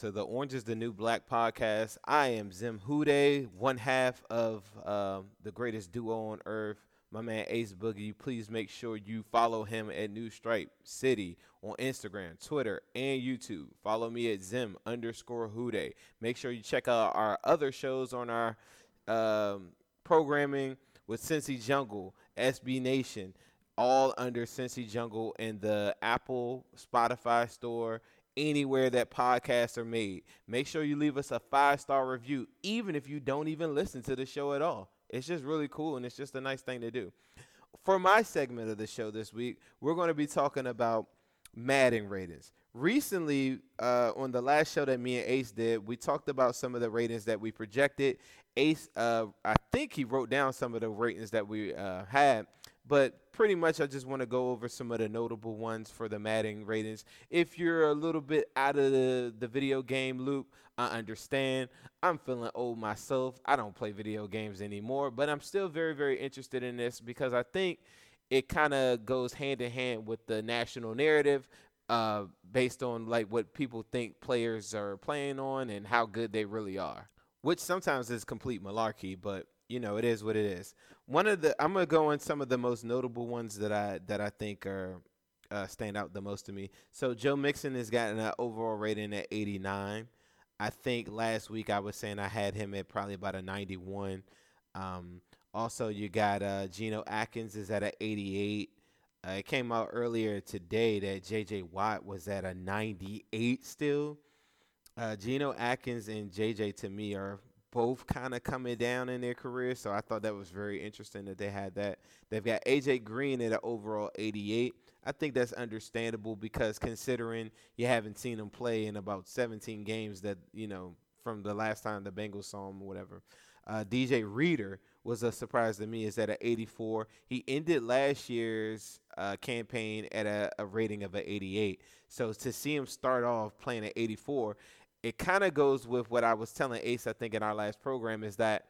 To the Orange is the New Black podcast. I am Zim Hude, one half of um, the greatest duo on earth, my man Ace Boogie. Please make sure you follow him at New Stripe City on Instagram, Twitter, and YouTube. Follow me at Zim underscore Hude. Make sure you check out our other shows on our um, programming with Cincy Jungle, SB Nation, all under Cincy Jungle in the Apple, Spotify store, anywhere that podcasts are made. Make sure you leave us a five star review, even if you don't even listen to the show at all. It's just really cool and it's just a nice thing to do. For my segment of the show this week, we're going to be talking about Madden ratings. Recently, uh, on the last show that me and Ace did, we talked about some of the ratings that we projected. Ace, uh, I think he wrote down some of the ratings that we uh, had, but pretty much I just want to go over some of the notable ones for the Madden ratings. If you're a little bit out of the, the video game loop, I understand. I'm feeling old myself. I don't play video games anymore, but I'm still very, very interested in this because I think it kind of goes hand in hand with the national narrative uh, based on like what people think players are playing on and how good they really are, which sometimes is complete malarkey, but you know, it is what it is. One of the I'm gonna go on some of the most notable ones that I that I think are uh, stand out the most to me. So Joe Mixon has gotten an overall rating at 89. I think last week I was saying I had him at probably about a 91. Um, also, you got uh, Geno Atkins is at an 88. Uh, it came out earlier today that J.J. Watt was at a 98 still. Uh, Geno Atkins and J.J. to me are both kind of coming down in their career. So I thought that was very interesting that they had that. They've got AJ Green at an overall 88. I think that's understandable because considering you haven't seen him play in about 17 games that, you know, from the last time the Bengals saw him or whatever. Uh, DJ Reader was a surprise to me is at an 84. He ended last year's uh, campaign at a, a rating of an 88. So to see him start off playing at 84 it kind of goes with what I was telling Ace, I think, in our last program, is that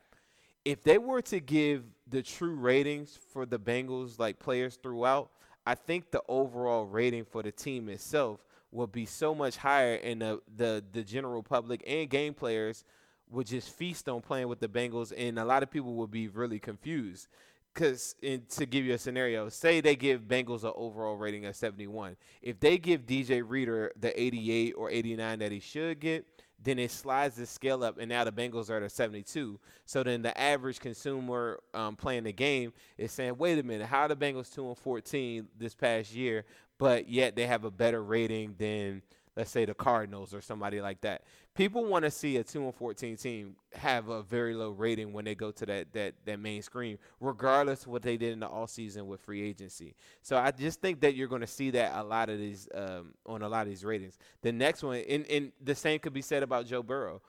if they were to give the true ratings for the Bengals, like players throughout, I think the overall rating for the team itself would be so much higher, and the the, the general public and game players would just feast on playing with the Bengals, and a lot of people would be really confused because to give you a scenario, say they give Bengals an overall rating of 71. If they give DJ Reader the 88 or 89 that he should get, then it slides the scale up, and now the Bengals are at a 72. So then the average consumer um, playing the game is saying, "Wait a minute, how are the Bengals two and 14 this past year, but yet they have a better rating than let's say the Cardinals or somebody like that. People want to see a 2 and 14 team have a very low rating when they go to that that that main screen, regardless of what they did in the all season with free agency. So I just think that you're going to see that a lot of these um, on a lot of these ratings. The next one, and, and the same could be said about Joe Burrow,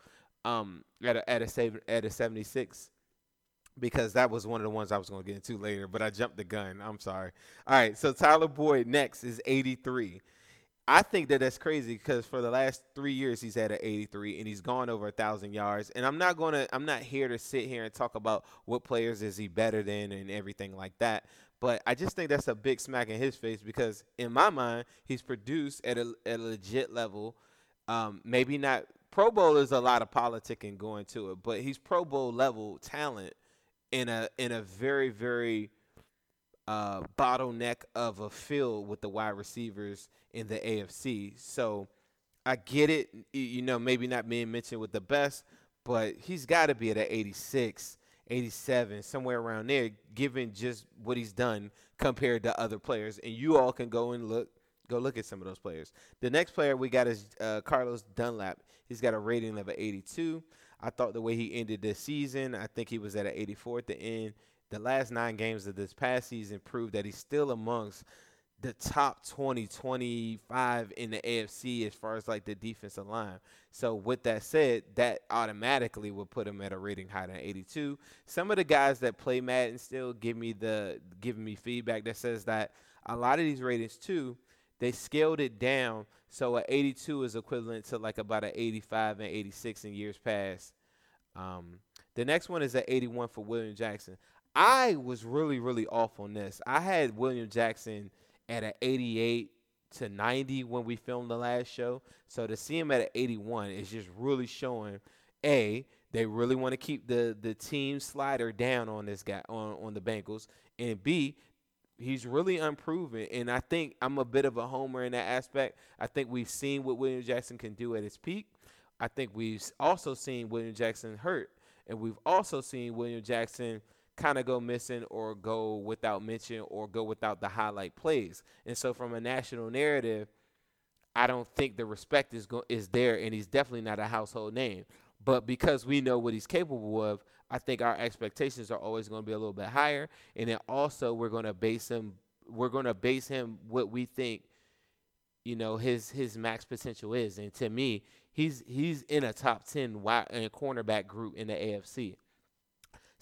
um, at a at a at a 76 because that was one of the ones I was going to get into later, but I jumped the gun. I'm sorry. All right, so Tyler Boyd next is 83. I think that that's crazy because for the last three years he's had an 83 and he's gone over a thousand yards. And I'm not gonna, I'm not here to sit here and talk about what players is he better than and everything like that. But I just think that's a big smack in his face because in my mind he's produced at a, at a legit level. Um, maybe not Pro Bowl is a lot of politicking going to it, but he's Pro Bowl level talent in a in a very very uh, bottleneck of a field with the wide receivers in the AFC. So I get it, you know, maybe not being mentioned with the best, but he's got to be at an 86, 87, somewhere around there, given just what he's done compared to other players. And you all can go and look, go look at some of those players. The next player we got is uh, Carlos Dunlap. He's got a rating of an 82. I thought the way he ended this season, I think he was at an 84 at the end. The last nine games of this past season proved that he's still amongst the top 20, 25 in the AFC as far as like the defensive line. So with that said, that automatically would put him at a rating higher than 82. Some of the guys that play Madden still give me the giving me feedback that says that a lot of these ratings too, they scaled it down so a 82 is equivalent to like about an 85 and 86 in years past. Um, the next one is at 81 for William Jackson. I was really really off on this. I had William Jackson at an 88 to 90 when we filmed the last show. So to see him at an 81 is just really showing a they really want to keep the the team slider down on this guy on on the Bengals, and b he's really unproven. And I think I'm a bit of a homer in that aspect. I think we've seen what William Jackson can do at his peak. I think we've also seen William Jackson hurt, and we've also seen William Jackson kind of go missing or go without mention or go without the highlight plays. And so from a national narrative, I don't think the respect is go- is there and he's definitely not a household name. But because we know what he's capable of, I think our expectations are always going to be a little bit higher and then also we're going to base him we're going to base him what we think you know his his max potential is and to me he's he's in a top 10 wide and cornerback group in the AFC.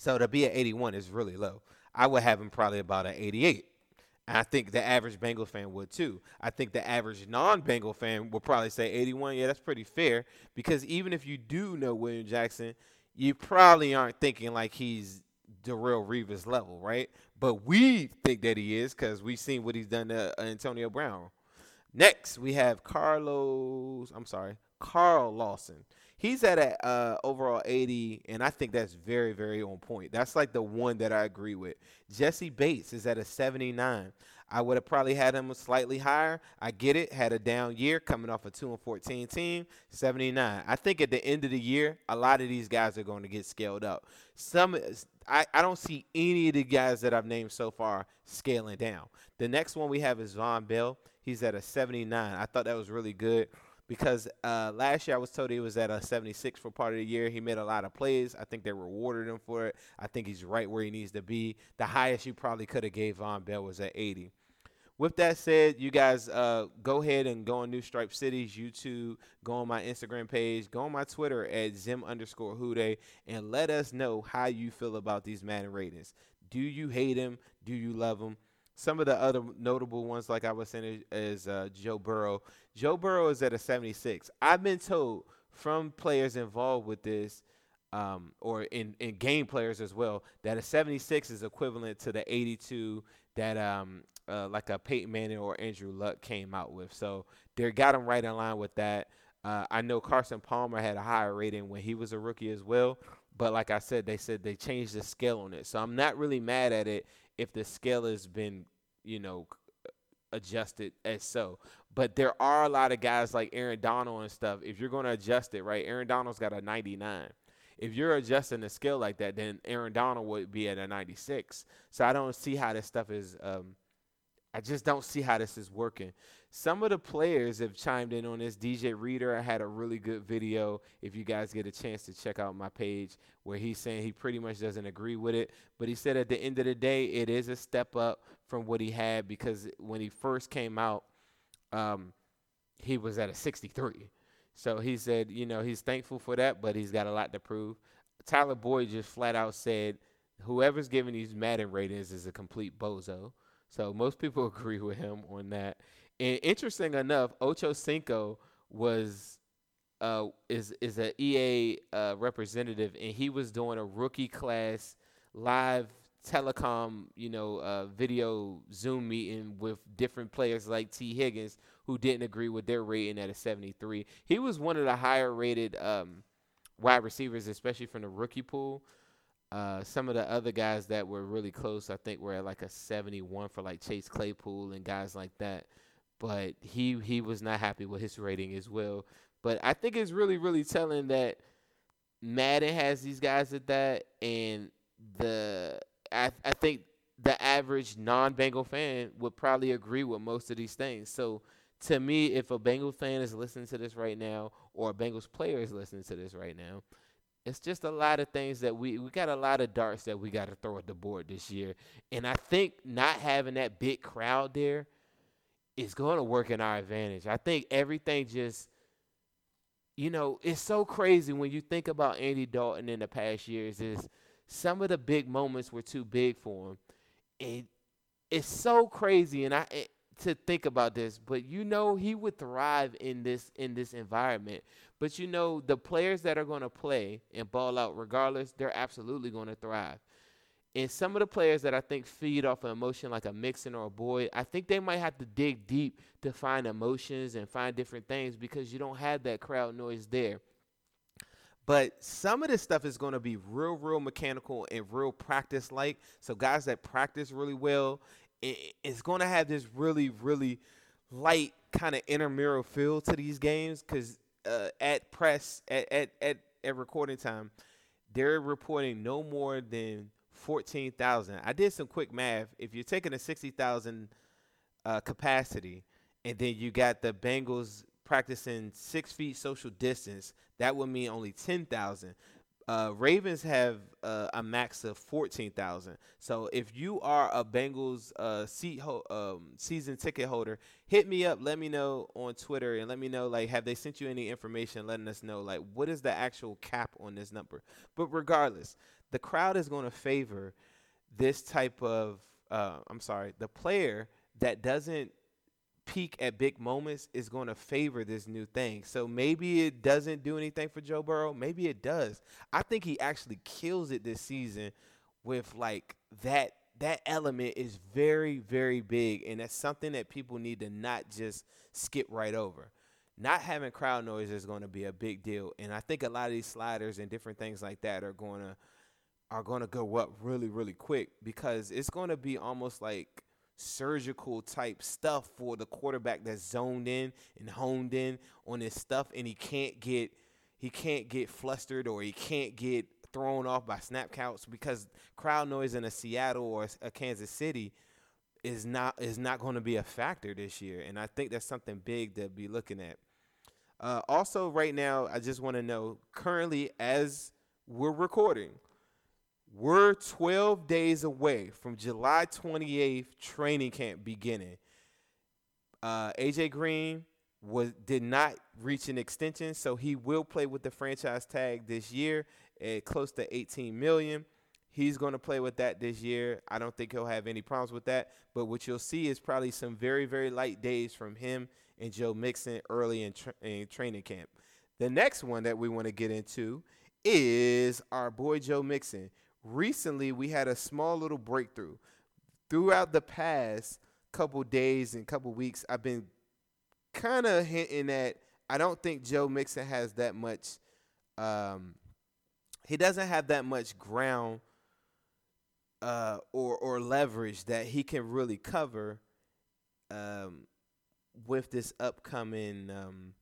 So to be at 81 is really low. I would have him probably about an 88. And I think the average Bengal fan would too. I think the average non-Bengal fan would probably say 81. Yeah, that's pretty fair because even if you do know William Jackson, you probably aren't thinking like he's Darrelle Revis level, right? But we think that he is because we've seen what he's done to uh, Antonio Brown. Next, we have Carlos. I'm sorry, Carl Lawson. He's at a uh, overall 80, and I think that's very, very on point. That's like the one that I agree with. Jessie Bates is at a 79. I would have probably had him slightly higher. I get it. Had a down year coming off a 2 and 14 team, 79. I think at the end of the year, a lot of these guys are going to get scaled up. Some I, I don't see any of the guys that I've named so far scaling down. The next one we have is Vonn Bell. He's at a 79. I thought that was really good because uh, last year I was told he was at a 76 for part of the year. He made a lot of plays. I think they rewarded him for it. I think he's right where he needs to be. The highest you probably could have gave Vonn Bell was at 80. With that said, you guys uh, go ahead and go on New Stripe Cities YouTube, go on my Instagram page, go on my Twitter at Zim underscore Hude, and let us know how you feel about these Madden ratings. Do you hate them? Do you love them? Some of the other notable ones, like I was saying, is uh, Joe Burrow. Joe Burrow is at a 76. I've been told from players involved with this, um, or in, in game players as well, that a 76 is equivalent to the 82 that um, uh, like a Peyton Manning or Andrew Luck came out with. So they got him right in line with that. Uh, I know Carson Palmer had a higher rating when he was a rookie as well. But like I said, they said they changed the scale on it. So I'm not really mad at it if the scale has been, you know, adjusted as so. But there are a lot of guys like Aaron Donald and stuff. If you're going to adjust it, right? Aaron Donald's got a 99. If you're adjusting the scale like that, then Aaron Donald would be at a 96. So I don't see how this stuff is. Um, I just don't see how this is working. Some of the players have chimed in on this. DJ Reader, I had a really good video. If you guys get a chance to check out my page, where he's saying he pretty much doesn't agree with it, but he said at the end of the day, it is a step up from what he had because when he first came out, um, he was at a 63. So he said, you know, he's thankful for that, but he's got a lot to prove. Tyler Boyd just flat out said, whoever's giving these Madden ratings is a complete bozo. So most people agree with him on that. And interesting enough, Ocho Cinco was uh, is is a EA uh, representative, and he was doing a rookie class live telecom, you know, uh, video Zoom meeting with different players like Tee Higgins, who didn't agree with their rating at a 73. He was one of the higher rated um, wide receivers, especially from the rookie pool. Uh, some of the other guys that were really close, I think, were at like a 71 for like Chase Claypool and guys like that. But he he was not happy with his rating as well. But I think it's really really telling that Madden has these guys at that, and the I I think the average non-Bengal fan would probably agree with most of these things. So to me, if a Bengals fan is listening to this right now, or a Bengals player is listening to this right now, it's just a lot of things that we we got a lot of darts that we got to throw at the board this year. And I think not having that big crowd there is going to work in our advantage. I think everything just you know, it's so crazy when you think about Andy Dalton in the past years is some of the big moments were too big for him. And it's so crazy and I it, to think about this, but you know he would thrive in this in this environment. But you know the players that are going to play and ball out regardless, they're absolutely going to thrive. And some of the players that I think feed off of emotion, like a Mixon or a Boyd, I think they might have to dig deep to find emotions and find different things because you don't have that crowd noise there. But some of this stuff is going to be real, real mechanical and real practice like. So, guys that practice really well it's going to have this really, really light kind of intramural feel to these games because uh, at press at, at at at recording time, they're reporting no more than fourteen thousand. I did some quick math. If you're taking a sixty thousand uh, capacity, and then you got the Bengals practicing six feet social distance, that would mean only ten thousand. Uh, Ravens have uh, a max of fourteen thousand. So if you are a Bengals uh, seat ho- um, season ticket holder, hit me up. Let me know on Twitter and let me know like have they sent you any information letting us know like what is the actual cap on this number. But regardless, the crowd is going to favor this type of. Uh, I'm sorry, the player that doesn't peak at big moments is going to favor this new thing. So maybe it doesn't do anything for Joe Burrow. Maybe it does. I think he actually kills it this season with like that that element is very very big and that's something that people need to not just skip right over. Not having crowd noise is going to be a big deal and I think a lot of these sliders and different things like that are going to are going to go up really really quick because it's going to be almost like surgical type stuff for the quarterback that's zoned in and honed in on his stuff and he can't get he can't get flustered or he can't get thrown off by snap counts because crowd noise in a Seattle or a Kansas City is not is not going to be a factor this year and I think that's something big to be looking at. Uh, also right now I just want to know currently as we're recording we're 12 days away from July 28th training camp beginning. Uh, AJ Green was did not reach an extension, so he will play with the franchise tag this year at close to 18 million. He's going to play with that this year. I don't think he'll have any problems with that. But what you'll see is probably some very, very light days from him and Joe Mixon early in, tra- in training camp. The next one that we want to get into is our boy Joe Mixon recently we had a small little breakthrough. Throughout the past couple days and couple weeks, I've been kind of hinting at I don't think Joe Mixon has that much. Um, he doesn't have that much ground uh, or or leverage that he can really cover um, with this upcoming um,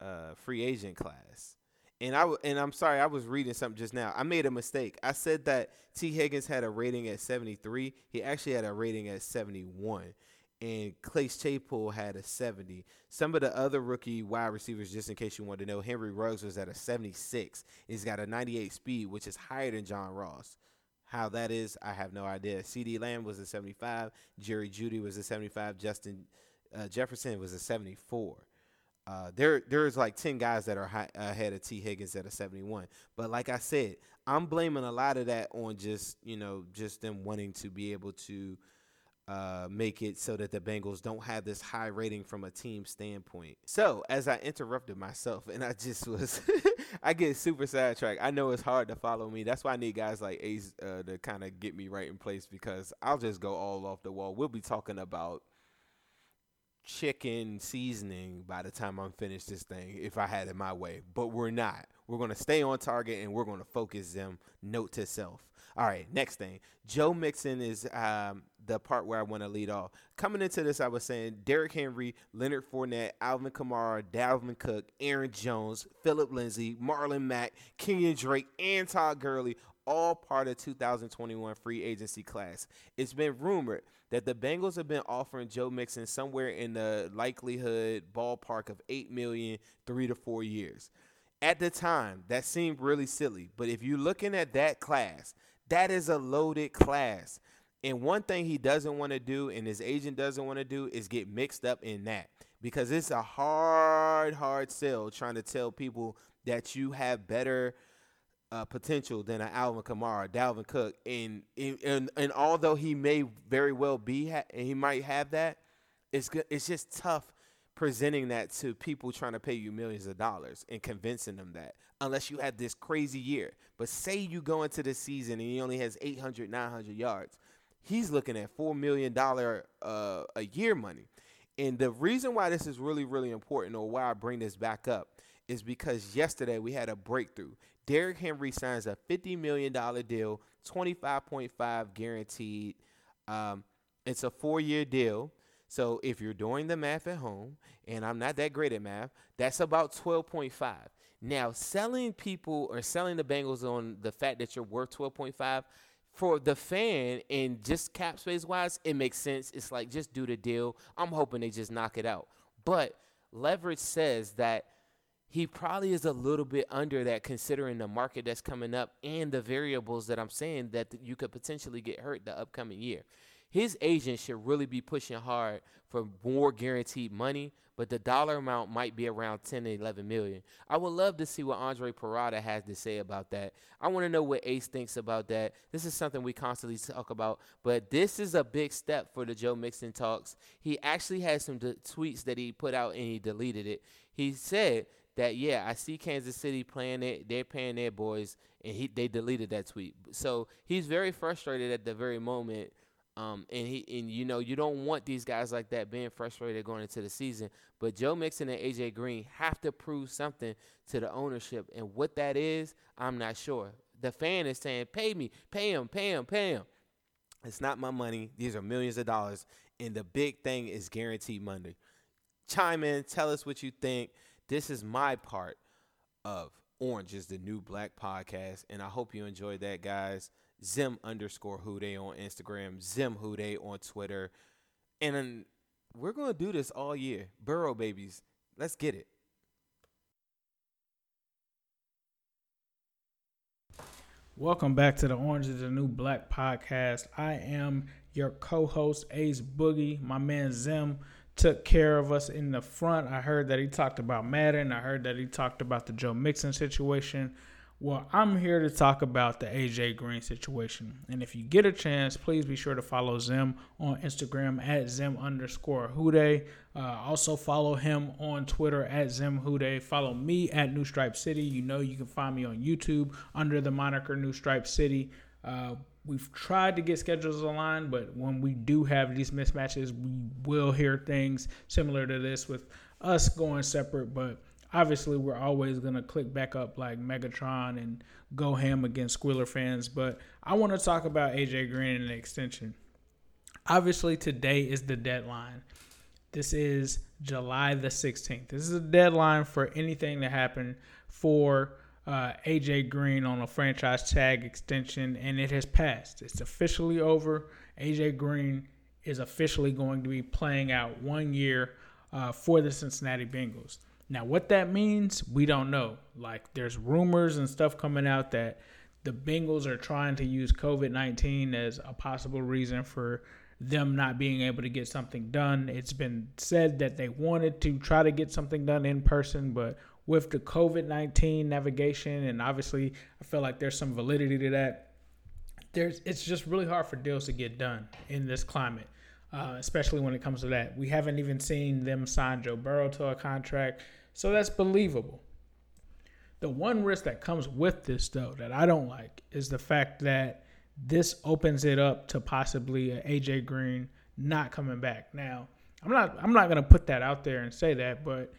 uh, free agent class. And I and I'm sorry, I was reading something just now. I made a mistake. I said that Tee Higgins had a rating at 73. He actually had a rating at 71. And Chase Claypool had a 70. Some of the other rookie wide receivers, just in case you want to know, Henry Ruggs was at a 76. He's got a 98 speed, which is higher than John Ross. How that is, I have no idea. CeeDee Lamb was a 75. Jerry Jeudy was a 75. Justin uh, Jefferson was a 74. Uh, there, there's like ten guys that are high, ahead of Tee Higgins at a 71. But like I said, I'm blaming a lot of that on just you know just them wanting to be able to uh, make it so that the Bengals don't have this high rating from a team standpoint. So, as I interrupted myself and I just was, I get super sidetracked. I know it's hard to follow me. That's why I need guys like Ace uh, to kind of get me right in place because I'll just go all off the wall. We'll be talking about chicken seasoning by the time I'm finished this thing if I had it my way. But we're not. We're going to stay on target and we're going to focus them note to self. All right, next thing. Joe Mixon is um, the part where I want to lead off. Coming into this, I was saying Derrick Henry, Leonard Fournette, Alvin Kamara, Dalvin Cook, Aaron Jones, Philip Lindsay, Marlon Mack, Kenyan Drake, and Todd Gurley, all part of 2021 free agency class. It's been rumored that the Bengals have been offering Joe Mixon somewhere in the likelihood ballpark of 8 million 3 to 4 years. At the time, that seemed really silly, but if you're looking at that class, that is a loaded class. And one thing he doesn't want to do and his agent doesn't want to do is get mixed up in that because it's a hard, hard sell trying to tell people that you have better uh, potential than an Alvin Kamara, Dalvin Cook, and, and and although he may very well be and he might have that, it's good. It's just tough presenting that to people trying to pay you millions of dollars and convincing them that unless you had this crazy year. But say you go into the season and he only has 800, 900 yards, he's looking at four million dollar uh, a year money. And the reason why this is really, really important, or why I bring this back up, is because yesterday we had a breakthrough. Derrick Henry signs a $50 million deal, 25.5 guaranteed. Um, it's a four-year deal. So if you're doing the math at home, and I'm not that great at math, that's about 12.5. Now, selling people or selling the Bengals on the fact that you're worth 12.5 for the fan and just cap space wise, it makes sense. It's like just do the deal. I'm hoping they just knock it out. But leverage says that he probably is a little bit under that considering the market that's coming up and the variables that I'm saying that you could potentially get hurt the upcoming year. His agent should really be pushing hard for more guaranteed money, but the dollar amount might be around 10 to 11 million. I would love to see what Andre Parada has to say about that. I want to know what Ace thinks about that. This is something we constantly talk about, but this is a big step for the Joe Mixon talks. He actually had some de- tweets that he put out and he deleted it. He said that yeah, I see Kansas City playing it, they're paying their boys, and he they deleted that tweet. So he's very frustrated at the very moment. Um, and he and you know you don't want these guys like that being frustrated going into the season. But Joe Mixon and AJ Green have to prove something to the ownership, and what that is, I'm not sure. The fan is saying, "Pay me, pay him, pay him, pay him." It's not my money. These are millions of dollars, and the big thing is guaranteed money. Chime in, tell us what you think. This is my part of Orange is the New Black podcast, and I hope you enjoyed that, guys. Zim underscore Hude on Instagram, Zim Hude on Twitter, and we're gonna do this all year. Burrow babies, let's get it. Welcome back to the Orange is the New Black podcast. I am your co-host Ace Boogie, my man Zim took care of us in the front. I heard that he talked about Madden. I heard that he talked about the Joe Mixon situation. Well, I'm here to talk about the AJ Green situation. And if you get a chance, please be sure to follow Zim on Instagram at Zim underscore Hude. Uh, also follow him on Twitter at Zim Hude. Follow me at New Stripe City. You know you can find me on YouTube under the moniker New Stripe City. Uh, we've tried to get schedules aligned, but when we do have these mismatches, we will hear things similar to this with us going separate. But obviously, we're always going to click back up like Megatron and go ham against Squealer fans. But I want to talk about AJ Green and the extension. Obviously, today is the deadline. This is July the 16th. This is a deadline for anything to happen for uh, AJ Green on a franchise tag extension, and it has passed. It's officially over. AJ Green is officially going to be playing out one year uh, for the Cincinnati Bengals. Now, what that means, we don't know. Like, there's rumors and stuff coming out that the Bengals are trying to use COVID 19 as a possible reason for them not being able to get something done. It's been said that they wanted to try to get something done in person, but with the COVID 19 navigation, and obviously, I feel like there's some validity to that. There's, it's just really hard for deals to get done in this climate. uh, especially when it comes to that. We haven't even seen them sign Joe Burrow to a contract, so that's believable. The one risk that comes with this, though, that I don't like is the fact that this opens it up to possibly AJ Green not coming back. Now, I'm not I'm not gonna put that out there and say that, but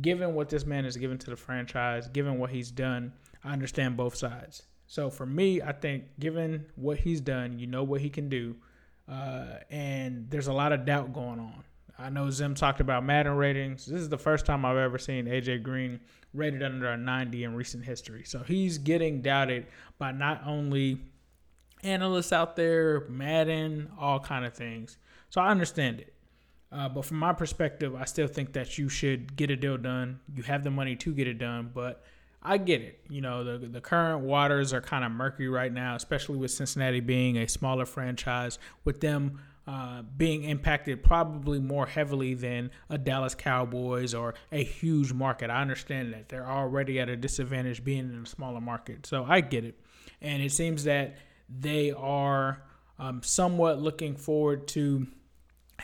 given what this man has given to the franchise, given what he's done, I understand both sides. So for me, I think given what he's done, you know what he can do, uh, and there's a lot of doubt going on. I know Zim talked about Madden ratings. This is the first time I've ever seen AJ Green rated under a 90 in recent history. So he's getting doubted by not only analysts out there, Madden, all kind of things. So I understand it. Uh, but from my perspective, I still think that you should get a deal done. You have the money to get it done, but I get it. You know, the the current waters are kind of murky right now, especially with Cincinnati being a smaller franchise, with them uh, being impacted probably more heavily than a Dallas Cowboys or a huge market. I understand that they're already at a disadvantage being in a smaller market, so I get it. And it seems that they are um, somewhat looking forward to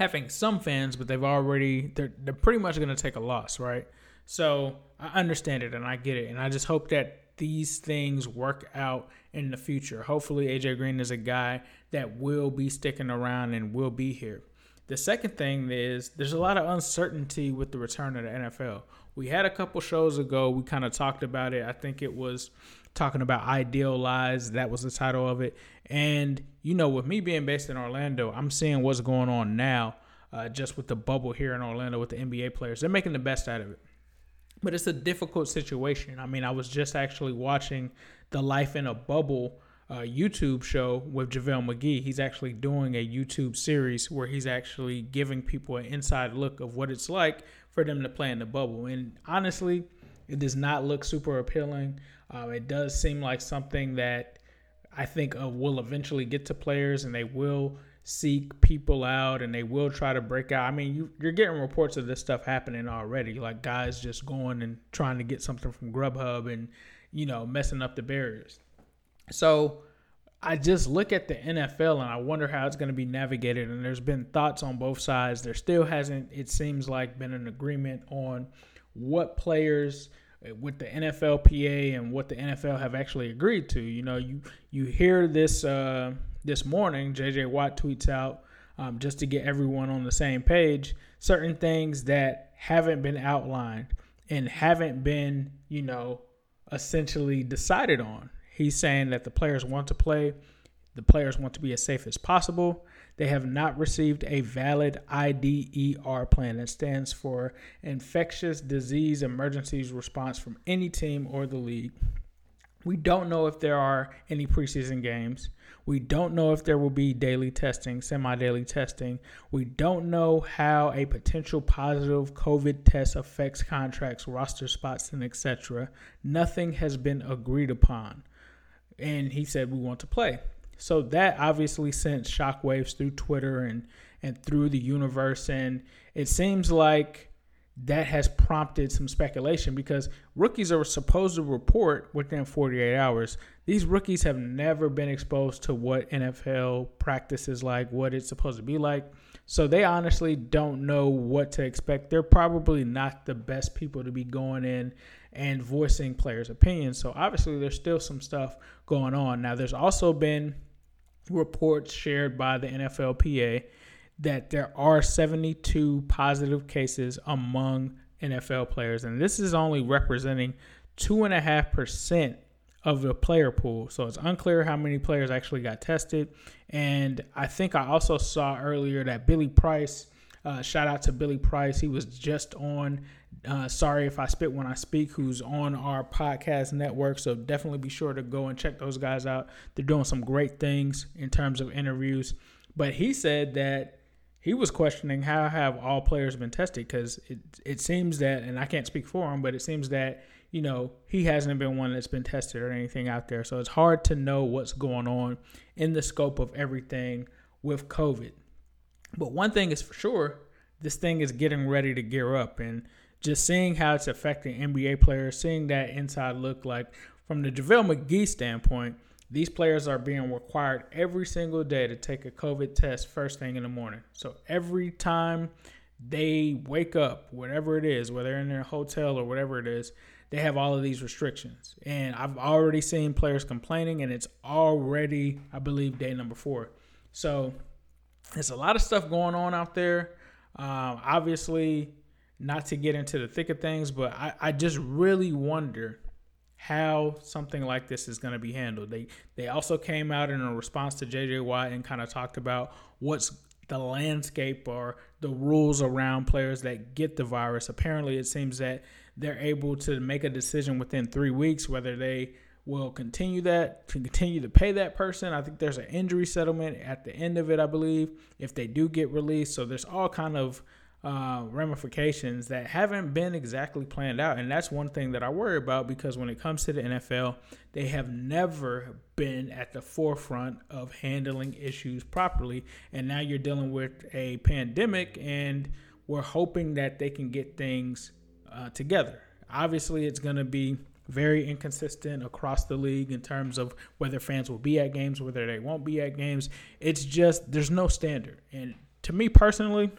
having some fans, but they've already they're they're pretty much going to take a loss, right? So I understand it and I get it, and I just hope that these things work out in the future. Hopefully, AJ Green is a guy that will be sticking around and will be here. The second thing is there's a lot of uncertainty with the return of the NFL. We had a couple shows ago, we kind of talked about it. I think it was talking about ideal lies. That was the title of it. And, you know, with me being based in Orlando, I'm seeing what's going on now uh, just with the bubble here in Orlando with the NBA players. They're making the best out of it. But it's a difficult situation. I mean, I was just actually watching the Life in a Bubble uh, YouTube show with JaVale McGee. He's actually doing a YouTube series where he's actually giving people an inside look of what it's like for them to play in the bubble. And honestly, it does not look super appealing. Um, it does seem like something that I think uh, will eventually get to players, and they will seek people out, and they will try to break out. I mean, you, you're getting reports of this stuff happening already, like guys just going and trying to get something from Grubhub and you know messing up the barriers. So I just look at the NFL and I wonder how it's going to be navigated. And there's been thoughts on both sides. There still hasn't, it seems like, been an agreement on what players with the NFLPA and what the NFL have actually agreed to. You know, you you hear this uh, this morning. JJ Watt tweets out um, just to get everyone on the same page certain things that haven't been outlined and haven't been you know essentially decided on. He's saying that the players want to play, the players want to be as safe as possible, they have not received a valid IDER plan that stands for Infectious Disease Emergencies Response from any team or the league. We don't know if there are any preseason games. We don't know if there will be daily testing, semi daily testing. We don't know how a potential positive COVID test affects contracts, roster spots, and etc. Nothing has been agreed upon. And he said, We want to play. So that obviously sent shockwaves through Twitter and and through the universe, and it seems like that has prompted some speculation because rookies are supposed to report within 48 hours. These rookies have never been exposed to what NFL practice is like, what it's supposed to be like. So they honestly don't know what to expect. They're probably not the best people to be going in and voicing players' opinions. So obviously there's still some stuff going on. Now there's also been reports shared by the NFLPA that there are 72 positive cases among NFL players, and this is only representing two and a half percent of the player pool. So it's unclear how many players actually got tested. And I think I also saw earlier that Billy Price, uh, shout out to Billy Price, he was just on uh, sorry if I spit when I speak, who's on our podcast network. So definitely be sure to go and check those guys out. They're doing some great things in terms of interviews. But he said that he was questioning how have all players been tested because it it seems that, and I can't speak for him, but it seems that you know he hasn't been one that's been tested or anything out there. So it's hard to know what's going on in the scope of everything with COVID. But one thing is for sure, this thing is getting ready to gear up and just seeing how it's affecting NBA players, seeing that inside look like from the JaVale McGee standpoint, these players are being required every single day to take a COVID test first thing in the morning. So every time they wake up, whatever it is, whether in their hotel or whatever it is, they have all of these restrictions. And I've already seen players complaining, and it's already, I believe, day number four. So there's a lot of stuff going on out there. Um, obviously, not to get into the thick of things, but I, I just really wonder how something like this is going to be handled. They they also came out in a response to JJ Watt and kind of talked about what's the landscape or the rules around players that get the virus. Apparently, it seems that they're able to make a decision within three weeks whether they will continue that to continue to pay that person. I think there's an injury settlement at the end of it, I believe, if they do get released. So there's all kind of uh, ramifications that haven't been exactly planned out. And that's one thing that I worry about because when it comes to the NFL, they have never been at the forefront of handling issues properly. And now you're dealing with a pandemic, and we're hoping that they can get things uh, together. Obviously, it's going to be very inconsistent across the league in terms of whether fans will be at games, whether they won't be at games. It's just there's no standard. And to me personally,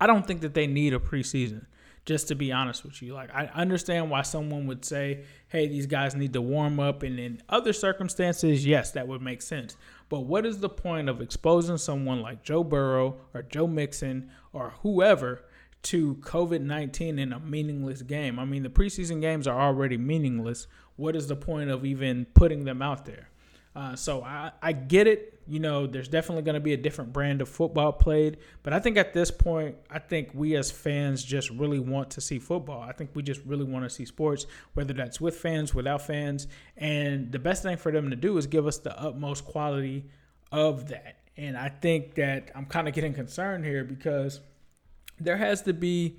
I don't think that they need a preseason. Just to be honest with you, like I understand why someone would say, "Hey, these guys need to warm up," and in other circumstances, yes, that would make sense. But what is the point of exposing someone like Joe Burrow or Joe Mixon or whoever to COVID 19 in a meaningless game? I mean, the preseason games are already meaningless. What is the point of even putting them out there? Uh, so I, I get it. You know, there's definitely going to be a different brand of football played. But I think at this point, I think we as fans just really want to see football. I think we just really want to see sports, whether that's with fans, without fans. And the best thing for them to do is give us the utmost quality of that. And I think that I'm kind of getting concerned here because there has to be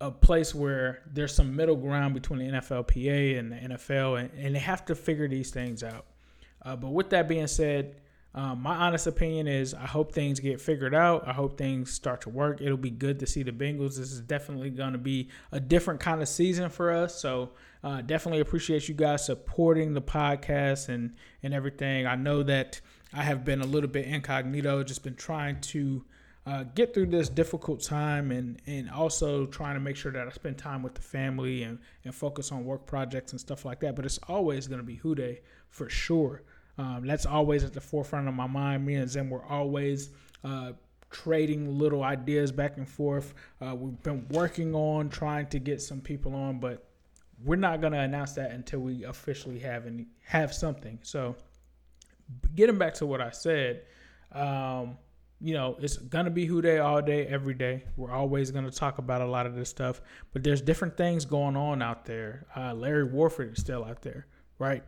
a place where there's some middle ground between the NFLPA and the NFL, and, and they have to figure these things out. Uh, but with that being said, um, my honest opinion is I hope things get figured out. I hope things start to work. It'll be good to see the Bengals. This is definitely going to be a different kind of season for us. So uh, definitely appreciate you guys supporting the podcast and and everything. I know that I have been a little bit incognito, just been trying to uh, get through this difficult time and and also trying to make sure that I spend time with the family and and focus on work projects and stuff like that. But it's always going to be Who Dey for sure. Um, that's always at the forefront of my mind. Me and Zim were always uh, trading little ideas back and forth. Uh, we've been working on trying to get some people on, but we're not going to announce that until we officially have any have something. So, getting back to what I said, um, you know, it's gonna be Who Dey all day, every day. We're always gonna talk about a lot of this stuff, but there's different things going on out there. Uh, Larry Warford is still out there, right?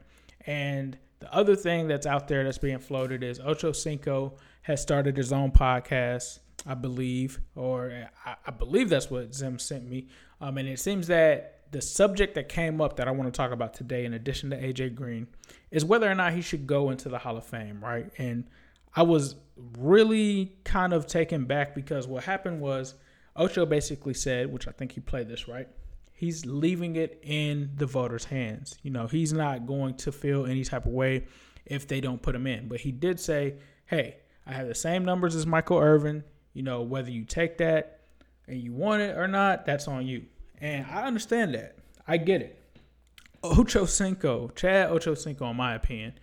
And the other thing that's out there that's being floated is Ocho Cinco has started his own podcast, I believe, or I, believe that's what Zim sent me. Um, and it seems that the subject that came up that I want to talk about today, in addition to AJ Green, is whether or not he should go into the Hall of Fame, right? And I was really kind of taken back because what happened was Ocho basically said, which I think he played this right he's leaving it in the voters' hands. You know, he's not going to feel any type of way if they don't put him in. But he did say, hey, I have the same numbers as Michael Irvin. You know, whether you take that and you want it or not, that's on you. And I understand that. I get it. Ocho Cinco, Chad Ocho Cinco, in my opinion,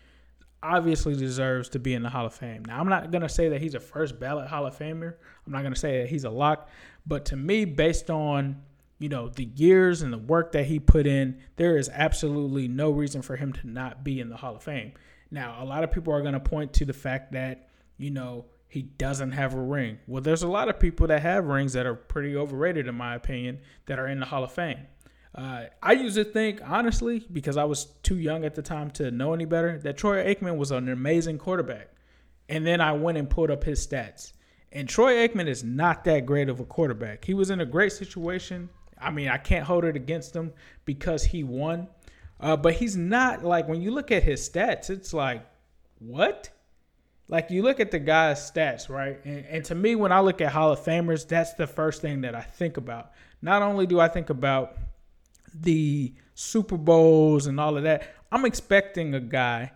obviously deserves to be in the Hall of Fame. Now, I'm not going to say that he's a first ballot Hall of Famer. I'm not going to say that he's a lock. But to me, based on you know, the years and the work that he put in, there is absolutely no reason for him to not be in the Hall of Fame. Now, a lot of people are going to point to the fact that, you know, he doesn't have a ring. Well, there's a lot of people that have rings that are pretty overrated, in my opinion, that are in the Hall of Fame. Uh, I used to think, honestly, because I was too young at the time to know any better, that Troy Aikman was an amazing quarterback. And then I went and pulled up his stats. And Troy Aikman is not that great of a quarterback. He was in a great situation I mean, I can't hold it against him because he won. Uh, but he's not like when you look at his stats, it's like, what? Like you look at the guy's stats, right? And, and to me, when I look at Hall of Famers, that's the first thing that I think about. Not only do I think about the Super Bowls and all of that, I'm expecting a guy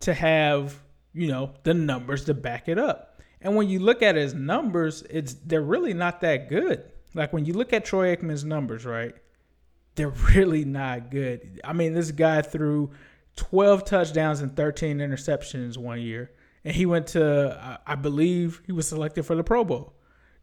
to have, you know, the numbers to back it up. And when you look at his numbers, it's they're really not that good. Like when you look at Troy Aikman's numbers, right? They're really not good. I mean, this guy threw 12 touchdowns and 13 interceptions one year, and he went to I believe he was selected for the Pro Bowl.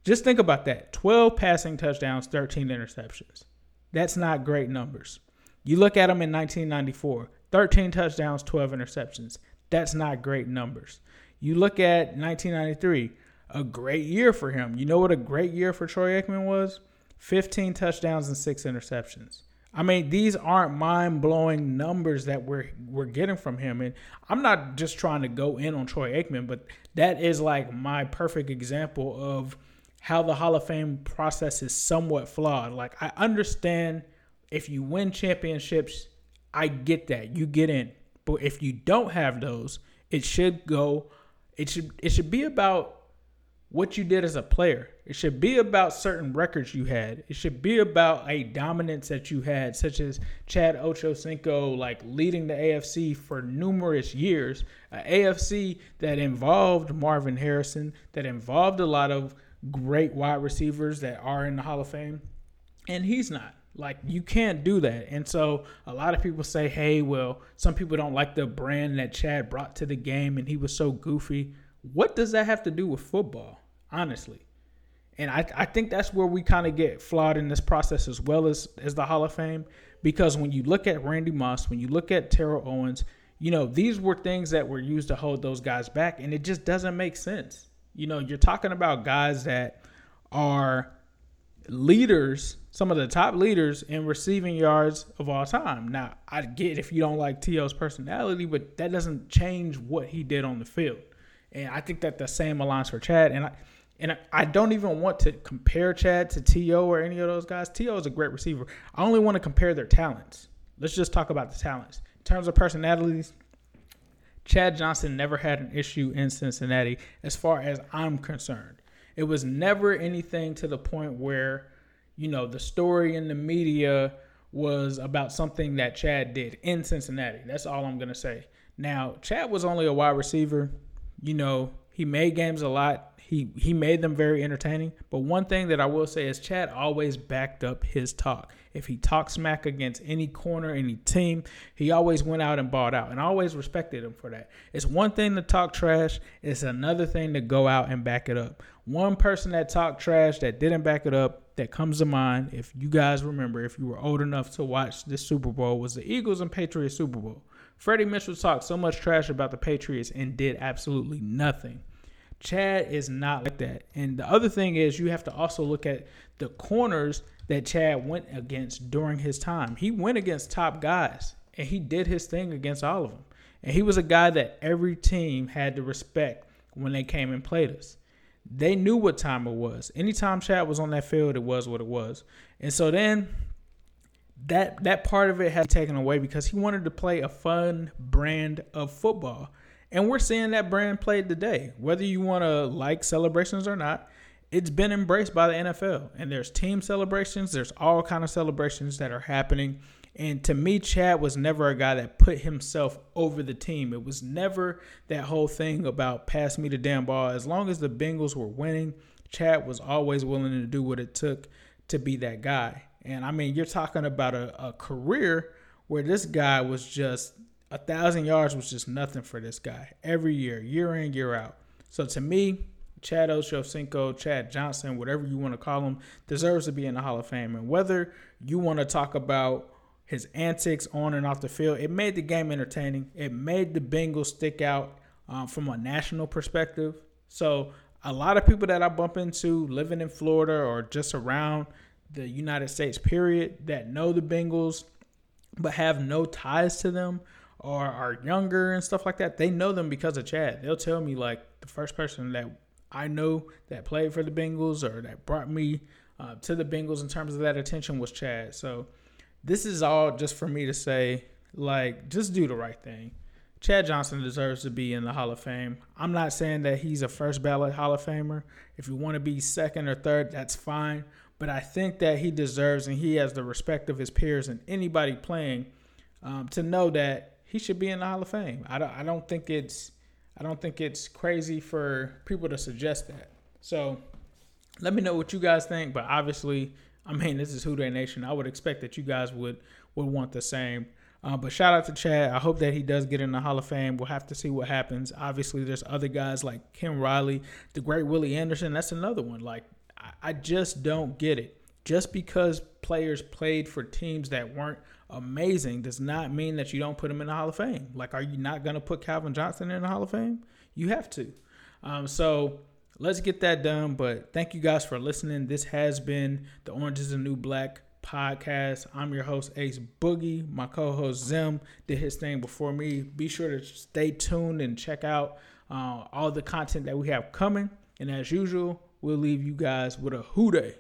Just think about that. 12 passing touchdowns, 13 interceptions. That's not great numbers. You look at him in 1994, 13 touchdowns, 12 interceptions. That's not great numbers. You look at 1993, a great year for him. You know what a great year for Troy Aikman was? 15 touchdowns and 6 interceptions. I mean, these aren't mind-blowing numbers that we're we're getting from him and I'm not just trying to go in on Troy Aikman, but that is like my perfect example of how the Hall of Fame process is somewhat flawed. Like I understand if you win championships, I get that. You get in. But if you don't have those, it should go it should it should be about what you did as a player. It should be about certain records you had. It should be about a dominance that you had, such as Chad Ochocinco, like leading the AFC for numerous years. An AFC that involved Marvin Harrison, that involved a lot of great wide receivers that are in the Hall of Fame, and he's not. Like you can't do that. And so a lot of people say, "Hey, well, some people don't like the brand that Chad brought to the game and he was so goofy." What does that have to do with football? Honestly. And I, I think that's where we kind of get flawed in this process as well as, as the Hall of Fame. Because when you look at Randy Moss, when you look at Terrell Owens, you know, these were things that were used to hold those guys back, and it just doesn't make sense. You know, you're talking about guys that are leaders, some of the top leaders in receiving yards of all time. Now, I get if you don't like T.O.'s personality, but that doesn't change what he did on the field. And I think that the same aligns for Chad. And I and I don't even want to compare Chad to T.O. or any of those guys. T.O. is a great receiver. I only want to compare their talents. Let's just talk about the talents. In terms of personalities, Chad Johnson never had an issue in Cincinnati as far as I'm concerned. It was never anything to the point where, you know, the story in the media was about something that Chad did in Cincinnati. That's all I'm going to say. Now, Chad was only a wide receiver. You know, he made games a lot. He he made them very entertaining. But one thing that I will say is Chad always backed up his talk. If he talked smack against any corner, any team, he always went out and bought out. And I always respected him for that. It's one thing to talk trash, it's another thing to go out and back it up. One person that talked trash that didn't back it up that comes to mind, if you guys remember, if you were old enough to watch this Super Bowl, was the Eagles and Patriots Super Bowl. Freddie Mitchell talked so much trash about the Patriots and did absolutely nothing. Chad is not like that. And the other thing is you have to also look at the corners that Chad went against during his time. He went against top guys and he did his thing against all of them. And he was a guy that every team had to respect when they came and played us. They knew what time it was. Anytime Chad was on that field, it was what it was. And so then that that part of it has taken away because he wanted to play a fun brand of football. And we're seeing that brand played today. Whether you want to like celebrations or not, it's been embraced by the NFL. And there's team celebrations, there's all kind of celebrations that are happening. And to me, Chad was never a guy that put himself over the team. It was never that whole thing about pass me the damn ball. As long as the Bengals were winning, Chad was always willing to do what it took to be that guy. And I mean, you're talking about a, a career where this guy was just a thousand yards was just nothing for this guy every year, year in, year out. So to me, Chad Ochocinco, Chad Johnson, whatever you want to call him, deserves to be in the Hall of Fame. And whether you want to talk about his antics on and off the field, it made the game entertaining. It made the Bengals stick out um, from a national perspective. So a lot of people that I bump into living in Florida or just around the United States, period, that know the Bengals but have no ties to them or are younger and stuff like that, they know them because of Chad. They'll tell me like the first person that I know that played for the Bengals or that brought me uh, to the Bengals in terms of that attention was Chad. So this is all just for me to say, like, just do the right thing. Chad Johnson deserves to be in the Hall of Fame. I'm not saying that he's a first ballot Hall of Famer. If you want to be second or third, that's fine. But I think that he deserves and he has the respect of his peers and anybody playing um, to know that he should be in the Hall of Fame. I don't I don't think it's I don't think it's crazy for people to suggest that. So let me know what you guys think. But obviously, I mean, this is Who Dey Nation. I would expect that you guys would would want the same. Uh, but shout out to Chad. I hope that he does get in the Hall of Fame. We'll have to see what happens. Obviously, there's other guys like Ken Riley, the great Willie Anderson. That's another one. Like, I, I just don't get it. Just because players played for teams that weren't amazing does not mean that you don't put them in the Hall of Fame. Like, are you not going to put Calvin Johnson in the Hall of Fame? You have to. Um, so let's get that done. But thank you guys for listening. This has been the Orange is the New Black podcast. I'm your host, Ace Boogie. My co host, Zim, did his thing before me. Be sure to stay tuned and check out uh, all the content that we have coming. And as usual, we'll leave you guys with a Who Dey.